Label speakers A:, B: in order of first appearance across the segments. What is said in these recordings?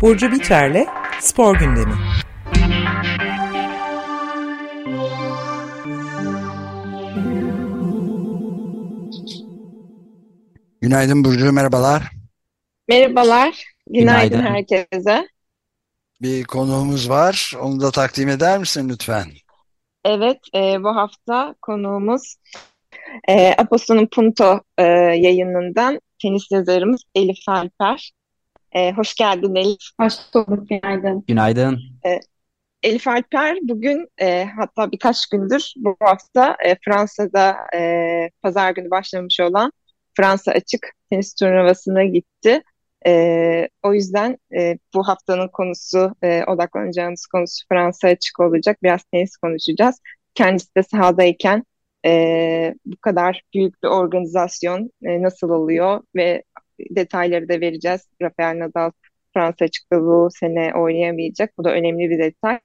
A: Burcu Biterle Spor Gündemi.
B: Günaydın Burcu, merhabalar.
C: Merhabalar, günaydın, günaydın herkese.
B: Bir konuğumuz var, onu da takdim eder misin lütfen?
C: Evet, e, bu hafta konuğumuz e, Aposto'nun Punto e, yayınından tenis yazarımız Elif Alper. E, hoş geldin Elif.
D: Hoş bulduk, günaydın.
E: Günaydın.
C: E, Elif Alper bugün e, hatta birkaç gündür bu hafta e, Fransa'da e, pazar günü başlamış olan Fransa Açık Tenis Turnuvası'na gitti. E, o yüzden e, bu haftanın konusu, e, odaklanacağımız konusu Fransa Açık olacak. Biraz tenis konuşacağız. Kendisi de sahadayken e, bu kadar büyük bir organizasyon e, nasıl oluyor ve detayları da vereceğiz. Rafael Nadal Fransa açıkta bu sene oynayamayacak. Bu da önemli bir detay.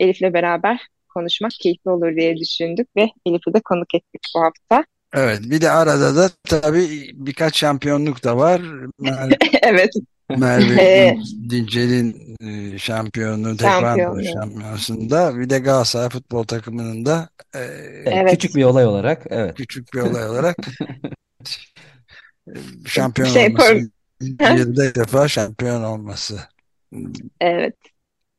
C: Elif'le beraber konuşmak keyifli olur diye düşündük ve Elif'i de konuk ettik bu hafta.
B: Evet bir de arada da tabii birkaç şampiyonluk da var.
C: Merve, evet.
B: Merve Dinçel'in e, şampiyonu Tekvando şampiyonasında bir de Galatasaray futbol takımının da
E: e, evet. küçük bir olay olarak evet.
B: Küçük bir olay olarak şampiyon şey, olması. Yılda defa şampiyon olması.
C: Evet.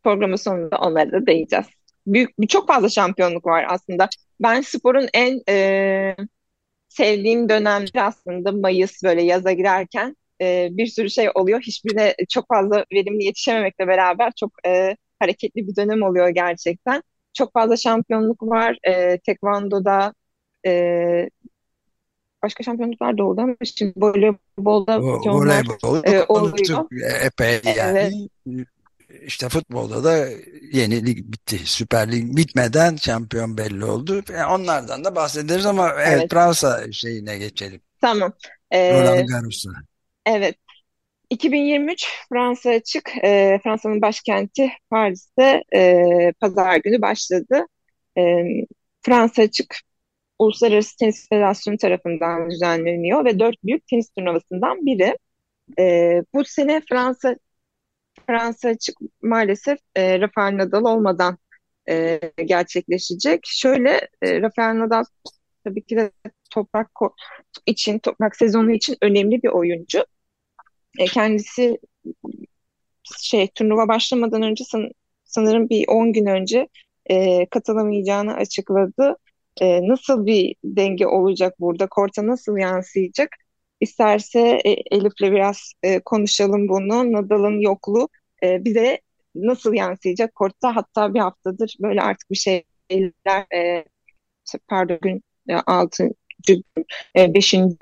C: Programın sonunda onlara da değeceğiz. Büyük, çok fazla şampiyonluk var aslında. Ben sporun en e, sevdiğim dönemde aslında Mayıs böyle yaza girerken e, bir sürü şey oluyor. Hiçbirine çok fazla verimli yetişememekle beraber çok e, hareketli bir dönem oluyor gerçekten. Çok fazla şampiyonluk var. E, Tekvando'da e, başka şampiyonluklar da oldu ama şimdi voleybolda
B: voleybol e, oluyor. Epey yani. Evet. İşte futbolda da yeni lig bitti. Süper Lig bitmeden şampiyon belli oldu. Yani onlardan da bahsederiz ama evet, evet Fransa şeyine geçelim.
C: Tamam.
B: Ee, Roland Garros'a.
C: Evet. 2023 Fransa açık. E, Fransa'nın başkenti Paris'te e, pazar günü başladı. E, Fransa açık Uluslararası Tenis Federasyonu tarafından düzenleniyor ve dört büyük tenis turnuvasından biri. E, bu sene Fransa Fransa açık maalesef e, Rafael Nadal olmadan e, gerçekleşecek. Şöyle e, Rafael Nadal tabii ki de toprak için, toprak sezonu için önemli bir oyuncu. E, kendisi şey turnuva başlamadan önce san, sanırım bir 10 gün önce e, katılamayacağını açıkladı. E, nasıl bir denge olacak burada? Korta nasıl yansıyacak? İsterse e, Elif'le biraz e, konuşalım bunu. Nadal'ın yokluğu e, bize nasıl yansıyacak kortta? Hatta bir haftadır böyle artık bir şeyler e, pardon gün e, 6. gün, e, 5. gün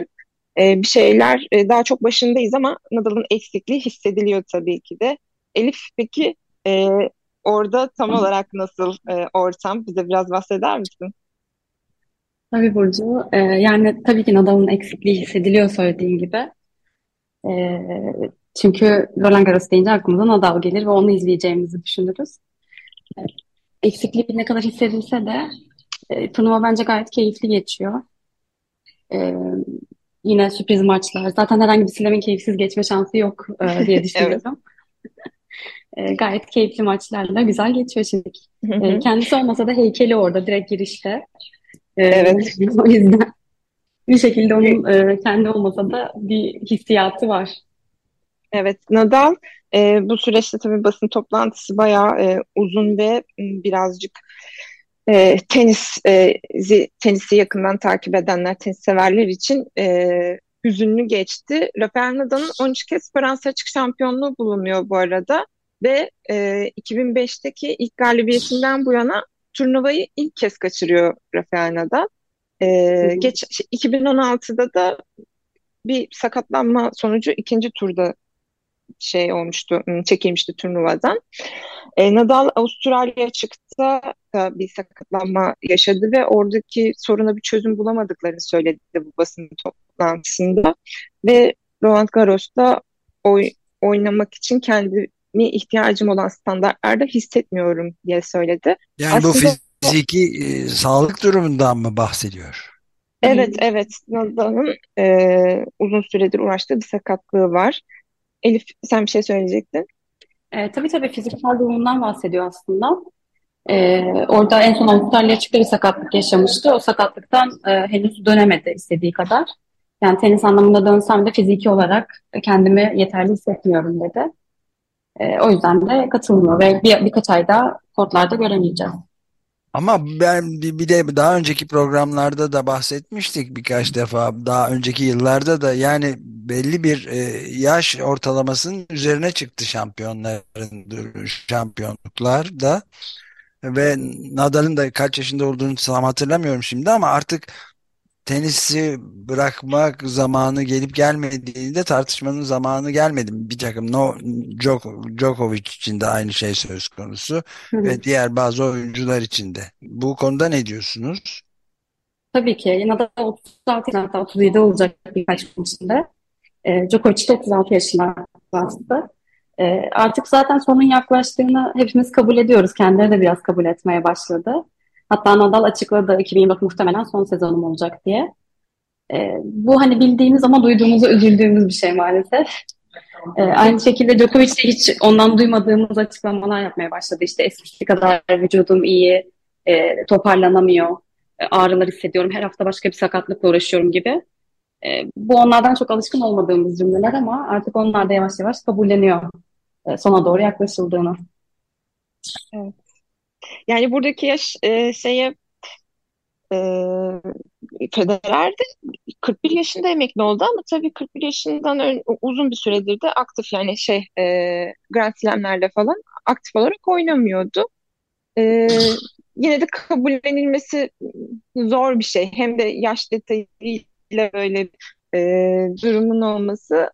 C: e, bir şeyler e, daha çok başındayız ama Nadal'ın eksikliği hissediliyor tabii ki de. Elif peki e, orada tam olarak nasıl e, ortam? Bize biraz bahseder misin?
D: Tabii Burcu. Ee, yani tabii ki Nadal'ın eksikliği hissediliyor söylediğin gibi. Ee, çünkü Roland Garros deyince aklımıza Nadal gelir ve onu izleyeceğimizi düşünürüz. Ee, eksikliği ne kadar hissedilse de e, turnuva bence gayet keyifli geçiyor. Ee, yine sürpriz maçlar. Zaten herhangi bir silemin keyifsiz geçme şansı yok e, diye düşünüyorum. e, gayet keyifli maçlarla güzel geçiyor şimdi. E, kendisi olmasa da heykeli orada direkt girişte. Evet. O yüzden bir şekilde onun e, kendi olmasa da bir hissiyatı var.
C: Evet, Nadal e, bu süreçte tabii basın toplantısı bayağı e, uzun ve birazcık e, tenis e, tenisi yakından takip edenler, tenis severler için e, hüzünlü geçti. Rafael Nadal'ın 13 kez Fransa açık şampiyonluğu bulunuyor bu arada ve e, 2005'teki ilk galibiyetinden bu yana turnuvayı ilk kez kaçırıyor Rafael Nadal. Ee, geç 2016'da şey, da bir sakatlanma sonucu ikinci turda şey olmuştu, çekilmişti turnuvadan. E, Nadal Avustralya çıktı da bir sakatlanma yaşadı ve oradaki soruna bir çözüm bulamadıklarını söyledi bu basın toplantısında. Ve Roland Garros'ta oy, oynamak için kendi mi ihtiyacım olan standartlarda hissetmiyorum diye söyledi.
B: Yani Aslında, bu fiziki e, sağlık durumundan mı bahsediyor?
C: Evet, evet. Nadal'ın e, uzun süredir uğraştığı bir sakatlığı var. Elif sen bir şey söyleyecektin.
D: E, tabii tabii fiziksel durumundan bahsediyor aslında. E, orada en son Avustralya açıkta bir sakatlık yaşamıştı. O sakatlıktan e, henüz dönemedi istediği kadar. Yani tenis anlamında dönsem de fiziki olarak kendimi yeterli hissetmiyorum dedi. E, o yüzden de katılmıyor ve bir, birkaç ayda kortlarda göremeyeceğiz.
B: Ama ben bir de daha önceki programlarda da bahsetmiştik birkaç defa daha önceki yıllarda da yani belli bir e, yaş ortalamasının üzerine çıktı şampiyonların şampiyonluklar da ve Nadal'ın da kaç yaşında olduğunu tam hatırlamıyorum şimdi ama artık tenisi bırakmak zamanı gelip gelmediğinde tartışmanın zamanı gelmedi mi? Bir takım no, Djokovic için de aynı şey söz konusu hı hı. ve diğer bazı oyuncular için de. Bu konuda ne diyorsunuz?
D: Tabii ki. Nadal 36 hatta 37 olacak birkaç gün içinde. E, Djokovic de 36 yaşına bastı. E, artık zaten sonun yaklaştığını hepimiz kabul ediyoruz. Kendileri de biraz kabul etmeye başladı. Hatta Nadal açıkladı 2024 muhtemelen son sezonum olacak diye. E, bu hani bildiğimiz ama duyduğumuza üzüldüğümüz bir şey maalesef. E, aynı şekilde Djokovic de hiç ondan duymadığımız açıklamalar yapmaya başladı. İşte eskisi kadar vücudum iyi, e, toparlanamıyor, e, ağrılar hissediyorum, her hafta başka bir sakatlıkla uğraşıyorum gibi. E, bu onlardan çok alışkın olmadığımız cümleler ama artık onlar da yavaş yavaş kabulleniyor e, sona doğru yaklaşıldığını.
C: Evet. Yani buradaki yaş e, şeye e, Federer de 41 yaşında emekli oldu ama tabii 41 yaşından ön, uzun bir süredir de aktif yani şey e, Grand Slam'lerde falan aktif olarak oynamıyordu. E, yine de kabullenilmesi zor bir şey. Hem de yaş detayıyla böyle e, durumun olması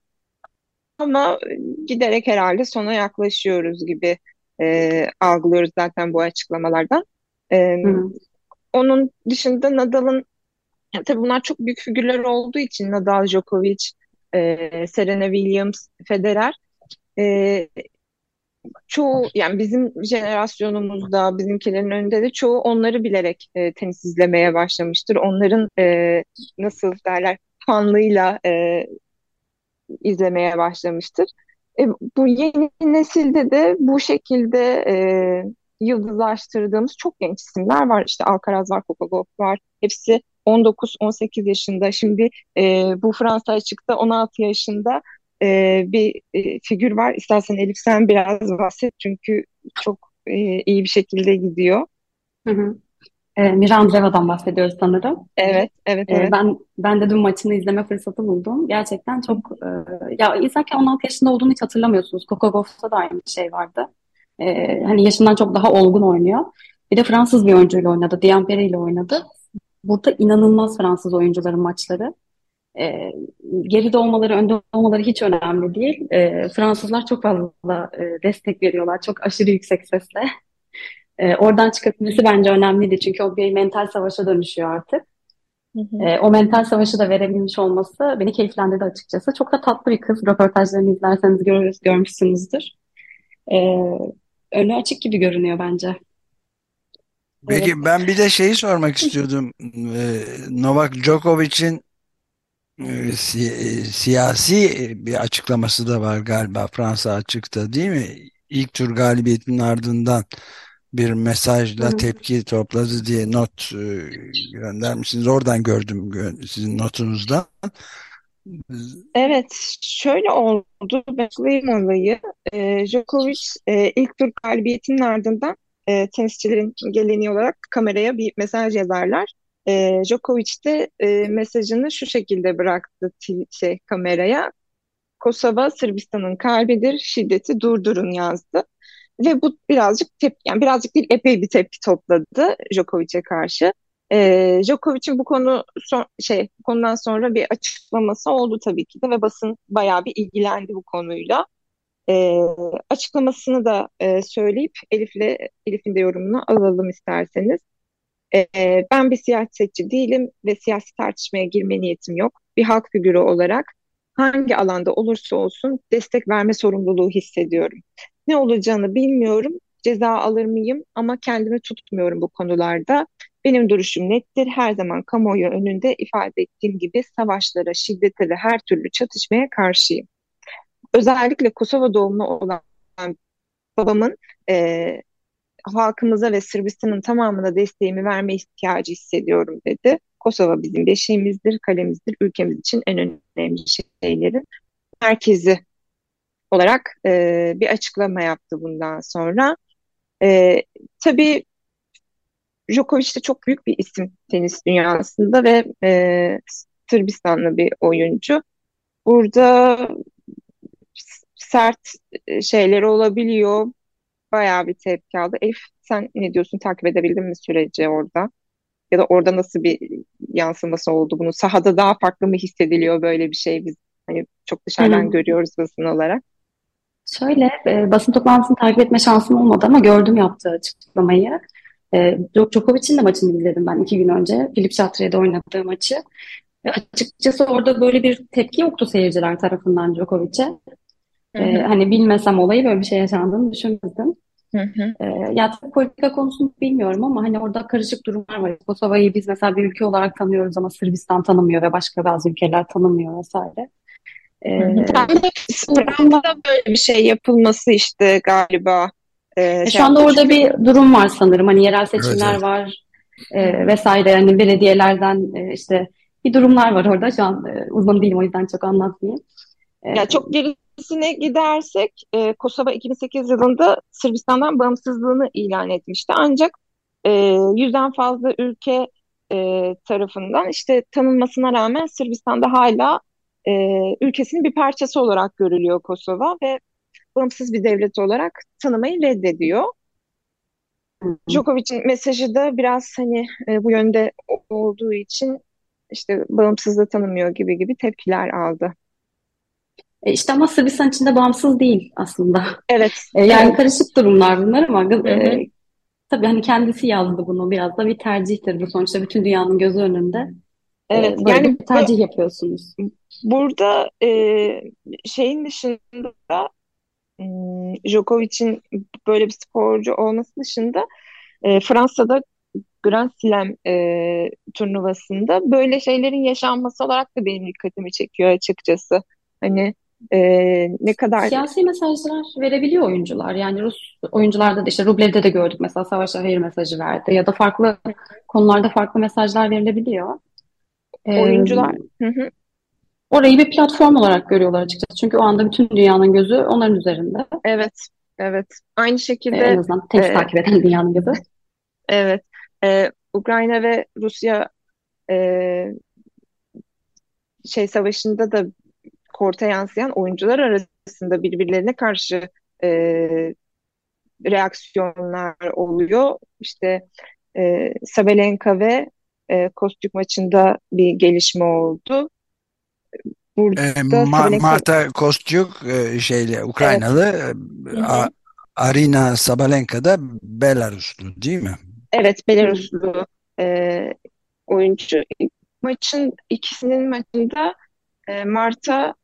C: ama giderek herhalde sona yaklaşıyoruz gibi e, algılıyoruz zaten bu açıklamalardan. E, Onun dışında Nadal'ın yani tabii bunlar çok büyük figürler olduğu için Nadal, Djokovic, e, Serena Williams, Federer e, çoğu yani bizim jenerasyonumuzda bizimkilerin önünde de çoğu onları bilerek e, tenis izlemeye başlamıştır. Onların e, nasıl derler fanlığıyla e, izlemeye başlamıştır. E, bu yeni nesilde de bu şekilde e, yıldızlaştırdığımız çok genç isimler var. İşte Alcaraz var, Gauff var. Hepsi 19-18 yaşında. Şimdi e, bu Fransa açıkta 16 yaşında e, bir e, figür var. İstersen Elif sen biraz bahset çünkü çok e, iyi bir şekilde gidiyor.
D: Hı hı. E, Mira Andreeva'dan bahsediyoruz sanırım.
C: Evet, evet, e, evet.
D: ben ben de dün maçını izleme fırsatı buldum. Gerçekten çok e, ya izlerken 16 yaşında olduğunu hiç hatırlamıyorsunuz. Coco Gauff'ta da aynı şey vardı. E, hani yaşından çok daha olgun oynuyor. Bir de Fransız bir oyuncuyla oynadı. Diampere ile oynadı. Burada inanılmaz Fransız oyuncuların maçları. E, geride olmaları, önde olmaları hiç önemli değil. E, Fransızlar çok fazla e, destek veriyorlar. Çok aşırı yüksek sesle. E, oradan çıkabilmesi bence önemliydi. Çünkü o bir mental savaşa dönüşüyor artık. Hı hı. E, o mental savaşı da verebilmiş olması beni keyiflendirdi açıkçası. Çok da tatlı bir kız. Röportajlarını izlerseniz görür, görmüşsünüzdür. E, önü açık gibi görünüyor bence.
B: Peki evet. ben bir de şeyi sormak istiyordum. Ee, Novak Djokovic'in e, si e, siyasi bir açıklaması da var galiba Fransa açıkta değil mi? İlk tur galibiyetinin ardından bir mesajla Hı. tepki topladı diye not e, göndermişsiniz. Oradan gördüm sizin notunuzda.
C: Evet, şöyle oldu. Bekleyim olayı. E, Djokovic e, ilk tur galibiyetinin ardından e, tenisçilerin geleneği olarak kameraya bir mesaj yazarlar. E, Djokovic de e, mesajını şu şekilde bıraktı şey kameraya. Kosova Sırbistan'ın kalbidir, şiddeti durdurun yazdı. Ve bu birazcık tep yani birazcık değil epey bir tepki topladı Djokovic'e karşı. E, Djokovic'in bu konu son, şey konudan sonra bir açıklaması oldu tabii ki de ve basın bayağı bir ilgilendi bu konuyla. E, açıklamasını da e, söyleyip Elif'le Elif'in de yorumunu alalım isterseniz. E, ben bir siyasetçi değilim ve siyasi tartışmaya girme niyetim yok. Bir halk figürü olarak hangi alanda olursa olsun destek verme sorumluluğu hissediyorum. Ne olacağını bilmiyorum, ceza alır mıyım ama kendimi tutmuyorum bu konularda. Benim duruşum nettir. Her zaman kamuoyu önünde ifade ettiğim gibi savaşlara, şiddete ve her türlü çatışmaya karşıyım. Özellikle Kosova doğumlu olan babamın e, halkımıza ve Sırbistan'ın tamamına desteğimi verme ihtiyacı hissediyorum dedi. Kosova bizim beşiğimizdir, kalemizdir, ülkemiz için en önemli şeylerin merkezi olarak e, bir açıklama yaptı bundan sonra. E, tabii Djokovic de çok büyük bir isim tenis dünyasında ve e, Sırbistanlı bir oyuncu. Burada sert şeyler olabiliyor. Bayağı bir tepki aldı. Elif sen ne diyorsun? Takip edebildin mi süreci orada? Ya da orada nasıl bir yansıması oldu bunu? Sahada daha farklı mı hissediliyor böyle bir şey? Biz hani çok dışarıdan Hı. görüyoruz basın olarak.
D: Şöyle e, basın toplantısını takip etme şansım olmadı ama gördüm yaptığı açıklamayı. E, Djokovic'in de maçını izledim ben iki gün önce. Filip Şatre'de oynadığı maçı. Ve açıkçası orada böyle bir tepki yoktu seyirciler tarafından Djokovic'e. E, hani bilmesem olayı böyle bir şey yaşandığını düşünmezdim. Hı hı. E, ya tabii politika konusunu bilmiyorum ama hani orada karışık durumlar var. Kosova'yı biz mesela bir ülke olarak tanıyoruz ama Sırbistan tanımıyor ve başka bazı ülkeler tanımıyor vesaire.
C: Ee, Fransa'da böyle bir şey yapılması işte galiba.
D: E, şu anda orada bir durum var sanırım. Hani yerel seçimler evet. var e, vesaire. Yani belediyelerden e, işte bir durumlar var orada. Şu an e, uzman değilim o yüzden çok anlatmayayım.
C: E, ya çok gerisine gidersek e, Kosova 2008 yılında Sırbistan'dan bağımsızlığını ilan etmişti. Ancak e, yüzden fazla ülke e, tarafından işte tanınmasına rağmen Sırbistan'da hala e, ülkesinin bir parçası olarak görülüyor Kosova ve bağımsız bir devlet olarak tanımayı reddediyor. Djokovic'in mesajı da biraz hani e, bu yönde olduğu için işte bağımsızlığı tanımıyor gibi gibi tepkiler aldı.
D: E işte ama Sırbistan içinde bağımsız değil aslında.
C: Evet.
D: E, yani evet. karışık durumlar bunlar ama e, tabii hani kendisi yazdı bunu biraz da bir tercihtir bu sonuçta bütün dünyanın gözü önünde. E, evet. E, böyle yani bir tercih bu, yapıyorsunuz.
C: Burada e, şeyin dışında hmm, Djokovic'in böyle bir sporcu olması dışında e, Fransa'da Grand Slam e, turnuvasında böyle şeylerin yaşanması olarak da benim dikkatimi çekiyor açıkçası. Hani e, ne kadar...
D: Siyasi mesajlar verebiliyor oyuncular. Yani Rus oyuncularda da işte Rublev'de de gördük mesela savaşa hayır mesajı verdi ya da farklı konularda farklı mesajlar verilebiliyor.
C: Oyuncular. Ee, hı hı
D: orayı bir platform olarak görüyorlar açıkçası. Çünkü o anda bütün dünyanın gözü onların üzerinde.
C: Evet, evet. Aynı şekilde...
D: en azından tek e, takip eden dünyanın gözü.
C: Evet. E, Ukrayna ve Rusya e, şey savaşında da korta yansıyan oyuncular arasında birbirlerine karşı e, reaksiyonlar oluyor. İşte e, Sabalenka ve e, Kostük maçında bir gelişme oldu.
B: Burada e, Ma Marta Kostyuk e, şeyle Ukraynalı evet. A Arina Sabalenka da Belaruslu değil mi?
C: Evet Belaruslu e, oyuncu. Maçın ikisinin maçında e, Marta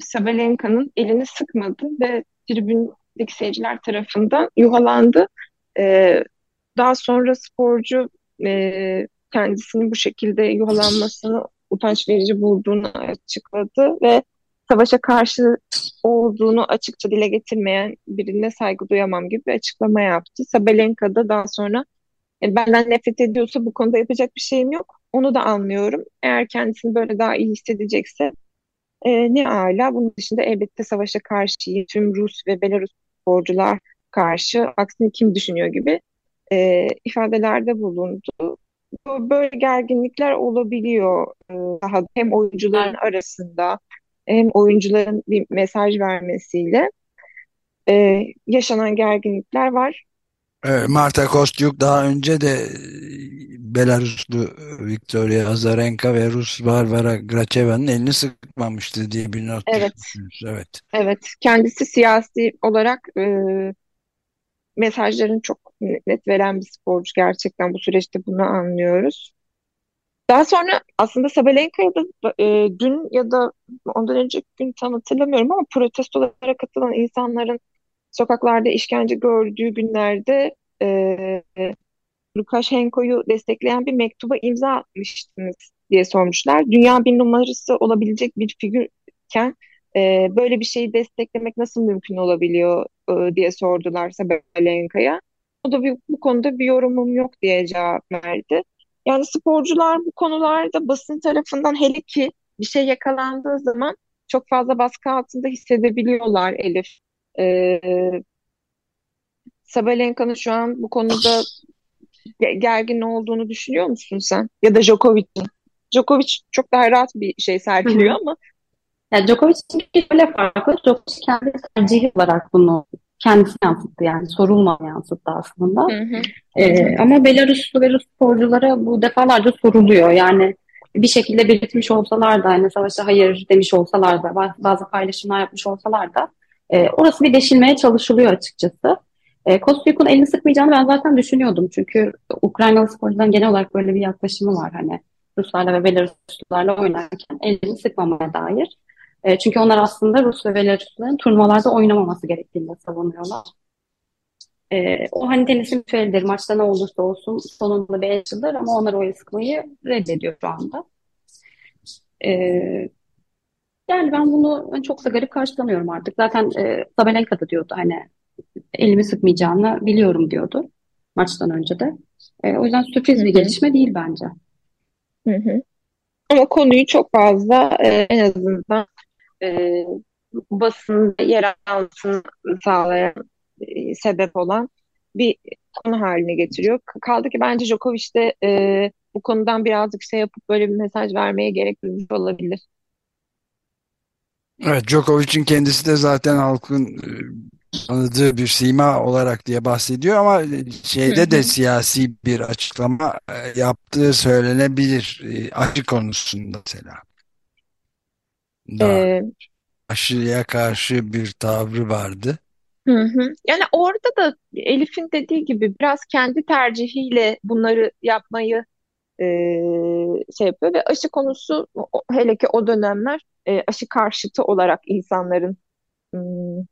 C: Sabalenka'nın elini sıkmadı ve tribündeki seyirciler tarafından yuhalandı. E, daha sonra sporcu e, kendisinin bu şekilde yuhalanmasını utanç verici bulduğunu açıkladı ve savaşa karşı olduğunu açıkça dile getirmeyen birine saygı duyamam gibi bir açıklama yaptı. Sabalenka da daha sonra yani benden nefret ediyorsa bu konuda yapacak bir şeyim yok. Onu da anlıyorum. Eğer kendisini böyle daha iyi hissedecekse e, ne ala. Bunun dışında elbette savaşa karşı tüm Rus ve Belarus sporcular karşı aksini kim düşünüyor gibi e, ifadelerde bulundu böyle gerginlikler olabiliyor e, daha hem oyuncuların arasında hem oyuncuların bir mesaj vermesiyle e, yaşanan gerginlikler var.
B: Marta Kostyuk daha önce de e, Belaruslu Victoria Azarenka ve Rus Varvara Gracheva'nın elini sıkmamıştı diye bir not
C: evet. Evet. Evet. Kendisi siyasi olarak e, mesajların çok net veren bir sporcu gerçekten bu süreçte bunu anlıyoruz. Daha sonra aslında Sabalenka'ya da e, dün ya da ondan önceki gün tam hatırlamıyorum ama protestolara katılan insanların sokaklarda işkence gördüğü günlerde e, Lukashenko'yu destekleyen bir mektuba imza atmıştınız diye sormuşlar. Dünya bir numarası olabilecek bir figürken e, böyle bir şeyi desteklemek nasıl mümkün olabiliyor e, diye sordular Sabalenka'ya. O da bir, bu konuda bir yorumum yok diye cevap verdi. Yani sporcular bu konularda basın tarafından hele ki bir şey yakalandığı zaman çok fazla baskı altında hissedebiliyorlar Elif. Ee, Sabalenka'nın şu an bu konuda gergin olduğunu düşünüyor musun sen? Ya da Djokovic'in. Djokovic çok daha rahat bir şey sergiliyor ama
D: ya Djokovic'in şöyle farklı. Djokovic kendi tercihi olarak bunu kendisi yansıttı yani sorulmadan yansıttı aslında. Hı hı. Ee, ama Belaruslu ve Rus sporculara bu defalarca soruluyor. Yani bir şekilde belirtmiş olsalar da hani savaşa hayır demiş olsalar da bazı paylaşımlar yapmış olsalar da e, orası bir deşilmeye çalışılıyor açıkçası. E, Kostyuk'un elini sıkmayacağını ben zaten düşünüyordum. Çünkü Ukraynalı sporcuların genel olarak böyle bir yaklaşımı var. Hani Ruslarla ve Belaruslularla oynarken elini sıkmamaya dair. E, çünkü onlar aslında Rus ve Belarusluların turnuvalarda oynamaması gerektiğini savunuyorlar. E, o hani tenisin ritüelidir. Maçta ne olursa olsun sonunda bir el ama onlar o el sıkmayı reddediyor şu anda. E, yani ben bunu çok da garip karşılamıyorum artık. Zaten e, Sabalenka da diyordu hani elimi sıkmayacağını biliyorum diyordu maçtan önce de. E, o yüzden sürpriz bir gelişme değil bence.
C: Hı hı. Ama konuyu çok fazla e, en azından e, basında yer almasını sağlayan e, sebep olan bir konu haline getiriyor. Kaldı ki bence Djokovic de e, bu konudan birazcık şey yapıp böyle bir mesaj vermeye gerek duymuş olabilir.
B: Evet, Djokovic'in kendisi de zaten halkın e, tanıdığı bir sima olarak diye bahsediyor ama şeyde de siyasi bir açıklama e, yaptığı söylenebilir e, aşı konusunda mesela. Daha ee, aşıya karşı bir tavrı vardı.
C: Hı hı. Yani orada da Elif'in dediği gibi biraz kendi tercihiyle bunları yapmayı e, şey yapıyor ve aşı konusu hele ki o dönemler e, aşı karşıtı olarak insanların ım,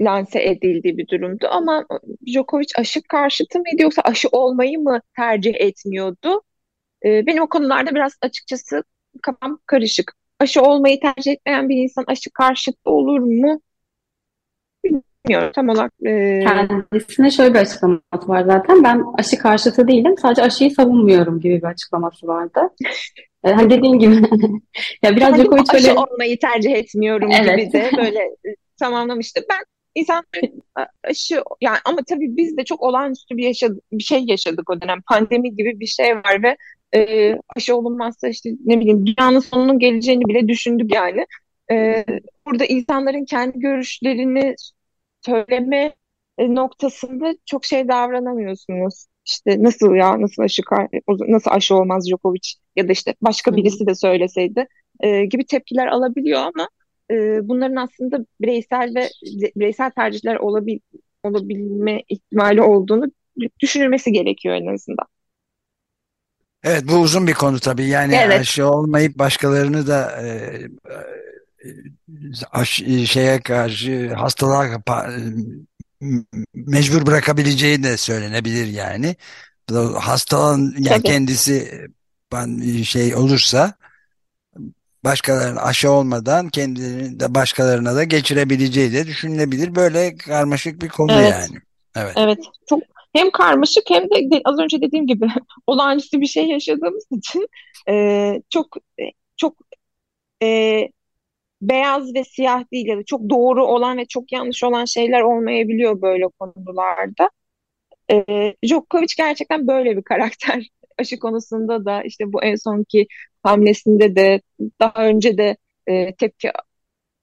C: lanse edildiği bir durumdu. Ama Djokovic aşı karşıtı mıydı yoksa aşı olmayı mı tercih etmiyordu? E, benim o konularda biraz açıkçası kafam karışık. Aşı olmayı tercih etmeyen bir insan aşı karşıtı olur mu? Bilmiyorum tam olarak.
D: E... Kendisine şöyle bir açıklaması var zaten. Ben aşı karşıtı değilim. Sadece aşıyı savunmuyorum gibi bir açıklaması vardı. E, hani dediğin gibi
C: ya biraz Djokovic öyle olmayı tercih etmiyorum evet. gibi de böyle tamamlamıştı. Ben insan aşı yani ama tabii biz de çok olağanüstü bir yaşadık, bir şey yaşadık o dönem. Pandemi gibi bir şey var ve e, aşı olunmazsa işte ne bileyim dünyanın sonunun geleceğini bile düşündük yani. E, burada insanların kendi görüşlerini söyleme noktasında çok şey davranamıyorsunuz. İşte nasıl ya nasıl aşı nasıl aşı olmaz Djokovic ya da işte başka birisi de söyleseydi e, gibi tepkiler alabiliyor ama e, bunların aslında bireysel ve bireysel tercihler olabil, olabilme ihtimali olduğunu düşünülmesi gerekiyor en azından.
B: Evet bu uzun bir konu tabii yani evet. aşı olmayıp başkalarını da e, e aş, şeye karşı hastalığa mecbur bırakabileceği de söylenebilir yani. Hastalığın yani kendisi ben şey olursa başkalarına aşı olmadan kendilerini de başkalarına da geçirebileceği de düşünülebilir. Böyle karmaşık bir konu
C: evet.
B: yani.
C: Evet. Evet. Çok hem karmaşık hem de az önce dediğim gibi olağanüstü bir şey yaşadığımız için e, çok çok e, beyaz ve siyah değil ya da çok doğru olan ve çok yanlış olan şeyler olmayabiliyor böyle konularda. E, Djokovic gerçekten böyle bir karakter. Aşı konusunda da işte bu en sonki hamlesinde de daha önce de e, tepki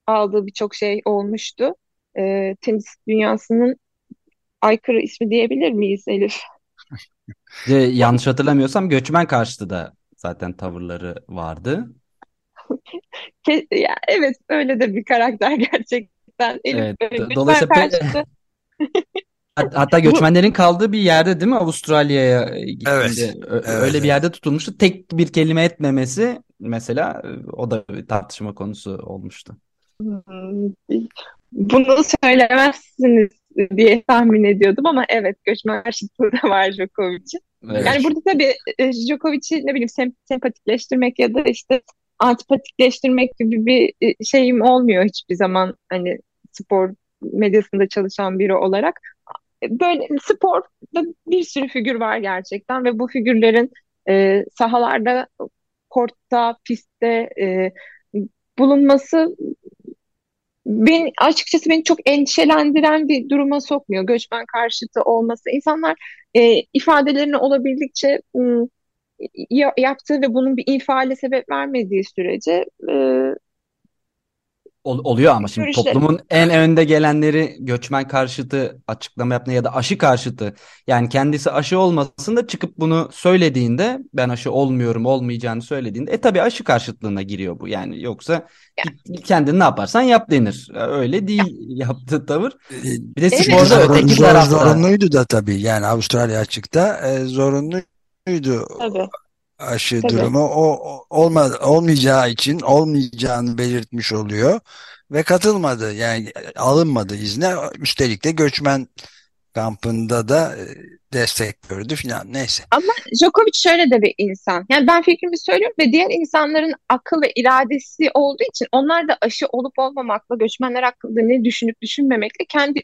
C: aldığı birçok şey olmuştu. E, tenis dünyasının aykırı ismi diyebilir miyiz Elif?
E: yanlış hatırlamıyorsam göçmen karşıtı da zaten tavırları vardı.
C: ya, evet öyle de bir karakter gerçekten. Elif
E: evet, dolayısıyla karşıtı. Hatta göçmenlerin kaldığı bir yerde değil mi Avustralya'ya gittiğinde evet, öyle evet. bir yerde tutulmuştu. Tek bir kelime etmemesi mesela o da bir tartışma konusu olmuştu.
C: Hmm, bunu söylemezsiniz diye tahmin ediyordum ama evet göçmen karşıtlığı da var Djokovic'in. Evet. Yani burada tabii e, Djokovic'i ne bileyim sem sempatikleştirmek ya da işte antipatikleştirmek gibi bir e, şeyim olmuyor hiçbir zaman hani spor medyasında çalışan biri olarak böyle sporda bir sürü figür var gerçekten ve bu figürlerin e, sahalarda, kortta, pistte e, bulunması ben açıkçası beni çok endişelendiren bir duruma sokmuyor. Göçmen karşıtı olması. İnsanlar e, ifadelerini olabildikçe ım, yaptığı ve bunun bir infiale sebep vermediği sürece e,
E: Ol, oluyor ama şimdi Görüşlerim. toplumun en önde gelenleri göçmen karşıtı açıklama yaptığında ya da aşı karşıtı yani kendisi aşı olmasın da çıkıp bunu söylediğinde ben aşı olmuyorum olmayacağını söylediğinde e tabii aşı karşıtlığına giriyor bu yani yoksa ya. kendin ne yaparsan yap denir öyle değil ya. yaptığı tavır
B: e, bir de sporda evet. öteki tarafta zorunluydu da tabii yani Avustralya açıkta e, zorunluydu tabii aşı Tabii. durumu o olma, olmayacağı için olmayacağını belirtmiş oluyor ve katılmadı yani alınmadı izne üstelik de göçmen kampında da e, destek gördü filan neyse.
C: Ama Djokovic şöyle de bir insan. Yani ben fikrimi söylüyorum ve diğer insanların akıl ve iradesi olduğu için onlar da aşı olup olmamakla göçmenler hakkında ne düşünüp düşünmemekle kendi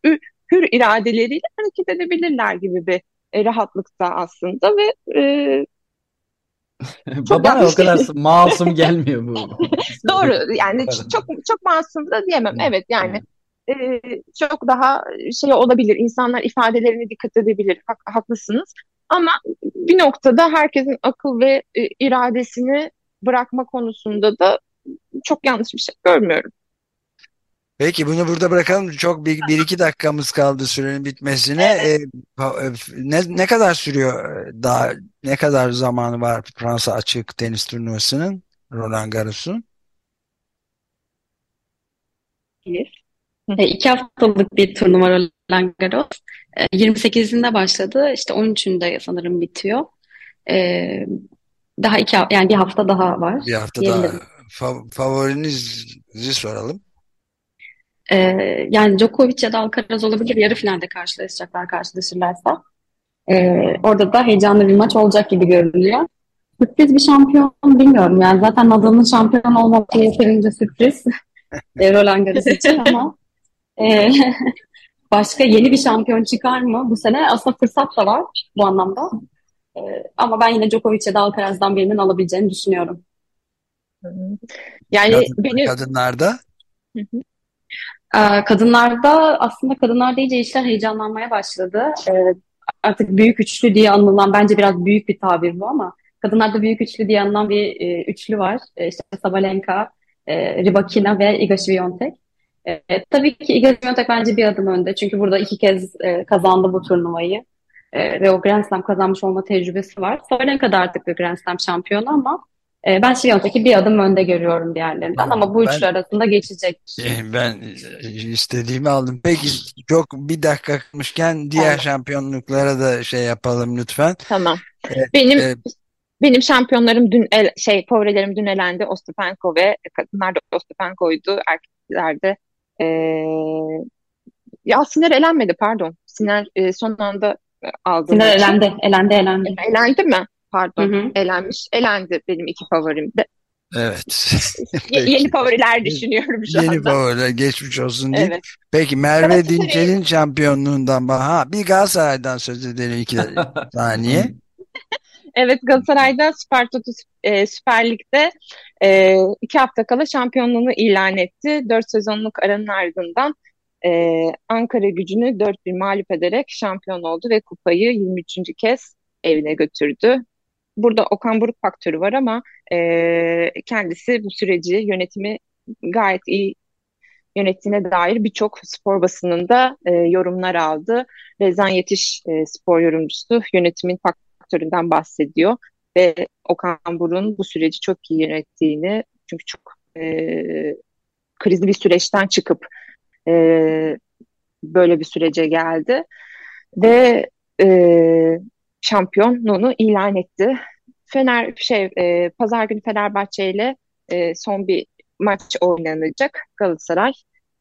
C: hür iradeleriyle hareket edebilirler gibi bir e, rahatlıkta aslında ve e,
E: Bana o kadar masum gelmiyor bu.
C: Doğru yani çok çok masum da diyemem. Evet yani e, çok daha şey olabilir. İnsanlar ifadelerine dikkat edebilir. Hak, haklısınız. Ama bir noktada herkesin akıl ve e, iradesini bırakma konusunda da çok yanlış bir şey görmüyorum.
B: Peki bunu burada bırakalım. Çok bir, bir iki dakikamız kaldı sürenin bitmesine. Evet. Ee, ne, ne kadar sürüyor daha ne kadar zamanı var Fransa açık tenis turnuvasının Roland Garros'un?
D: E, iki haftalık bir turnuva Roland Garros. E, 28'inde başladı. İşte 13'ünde sanırım bitiyor. E, daha iki yani bir hafta daha var.
B: Bir hafta daha. Fav favorinizi soralım.
D: Ee, yani Djokovic ya da Alcaraz olabilir. Yarı finalde karşılaşacaklar karşılaşırlarsa. Ee, orada da heyecanlı bir maç olacak gibi görünüyor. Sürpriz bir şampiyon bilmiyorum. Yani zaten Nadal'ın şampiyon olması yeterince sürpriz. e, Roland Garros için ama e, başka yeni bir şampiyon çıkar mı? Bu sene aslında fırsat da var bu anlamda. E, ama ben yine Djokovic ya da Alcaraz'dan birinin alabileceğini düşünüyorum.
B: Yani Kadın, benim... Kadınlarda? Hı hı.
D: Ee, kadınlarda aslında kadınlarda iyice işler heyecanlanmaya başladı. Ee, artık büyük üçlü diye anılan bence biraz büyük bir tabir bu ama kadınlarda büyük üçlü diye anılan bir e, üçlü var. E, işte Sabalenka, e, Rybakina ve Iga Swiatek. E, tabii ki Iga Swiatek bence bir adım önde. Çünkü burada iki kez kazandı bu turnuvayı. Ve o Grand Slam kazanmış olma tecrübesi var. Sabalenka da artık bir Grand Slam şampiyonu ama e, ben Şiyon'daki bir adım önde görüyorum diğerlerinden ama bu ben, üçlü arasında geçecek.
B: E, ben istediğimi aldım. Peki çok bir dakika kalmışken diğer evet. şampiyonluklara da şey yapalım lütfen.
C: Tamam. Ee, benim e, benim şampiyonlarım dün el, şey favorilerim dün elendi. Ostapenko ve kadınlar da Ostapenko'ydu. Erkeklerde e, ya Siner elenmedi pardon. Siner e, son anda aldı.
D: Siner elendi. Elendi elendi.
C: Elendi mi? Pardon hı hı. elenmiş. Elendi benim iki favorim de.
B: Evet.
C: yeni favoriler düşünüyorum şu
B: yeni anda. Yeni favoriler geçmiş olsun diye. Evet. Peki Merve evet, Dinçel'in şampiyonluğundan ha bir Galatasaray'dan söz edelim iki saniye.
C: evet Galatasaray'da Süper Toto e, Süper Lig'de e, iki hafta kala şampiyonluğunu ilan etti. Dört sezonluk aranın ardından e, Ankara gücünü 4-1 mağlup ederek şampiyon oldu ve kupayı 23. kez evine götürdü burada Okan Buruk faktörü var ama e, kendisi bu süreci yönetimi gayet iyi yönettiğine dair birçok spor basınında e, yorumlar aldı. Rezan Yetiş e, spor yorumcusu yönetimin faktöründen bahsediyor ve Okan Buruk'un bu süreci çok iyi yönettiğini çünkü çok e, krizli bir süreçten çıkıp e, böyle bir sürece geldi ve e, şampiyonluğunu ilan etti. Fener şey e, pazar günü Fenerbahçe ile e, son bir maç oynanacak. Galatasaray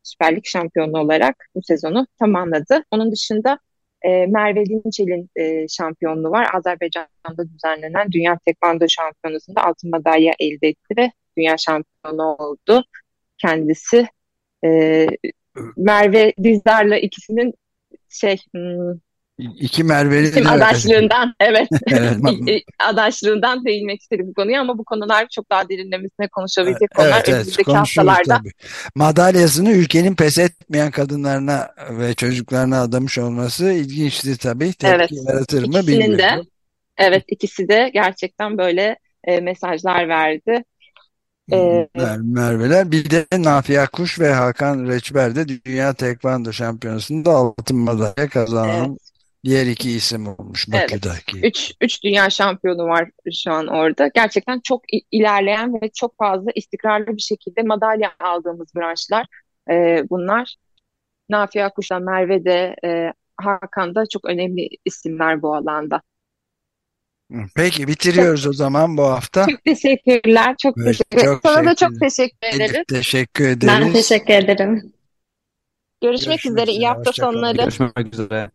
C: Süper Lig şampiyonu olarak bu sezonu tamamladı. Onun dışında e, Merve Dinçel'in e, şampiyonluğu var. Azerbaycan'da düzenlenen Dünya Tekvando Şampiyonası'nda altın madalya elde etti ve dünya şampiyonu oldu. Kendisi e, Merve Dizdar'la ikisinin şey hmm,
B: iki Merve'li
C: isim adaşlığından evet, adaşlığından değinmek istedim bu konuya ama bu konular çok daha derinlemesine konuşabilecek konular
B: evet, önümüzdeki haftalarda. Tabii. Madalyasını ülkenin pes etmeyen kadınlarına ve çocuklarına adamış olması ilginçti tabii. Tepki evet. yaratır mı bilmiyorum.
C: De, evet ikisi de gerçekten böyle e, mesajlar verdi.
B: Ee, Merveler. Bir de Nafia Kuş ve Hakan Reçber de Dünya Tekvando Şampiyonası'nda altın madalya kazanan evet. Diğer iki isim olmuş Bakü'deki.
C: Evet. Üç, üç dünya şampiyonu var şu an orada. Gerçekten çok ilerleyen ve çok fazla istikrarlı bir şekilde madalya aldığımız branşlar e, bunlar. Nafia Kuş'la Merve de e, Hakan da çok önemli isimler bu alanda.
B: Peki bitiriyoruz o zaman bu hafta.
C: Çok teşekkürler. Çok evet, teşekkür ederim. Sana da çok teşekkür ederiz.
B: Teşekkür ederiz.
D: Ben teşekkür ederim.
C: Görüşmek, Görüşmek üzere. üzere. İyi hafta sonları.
E: Görüşmek üzere.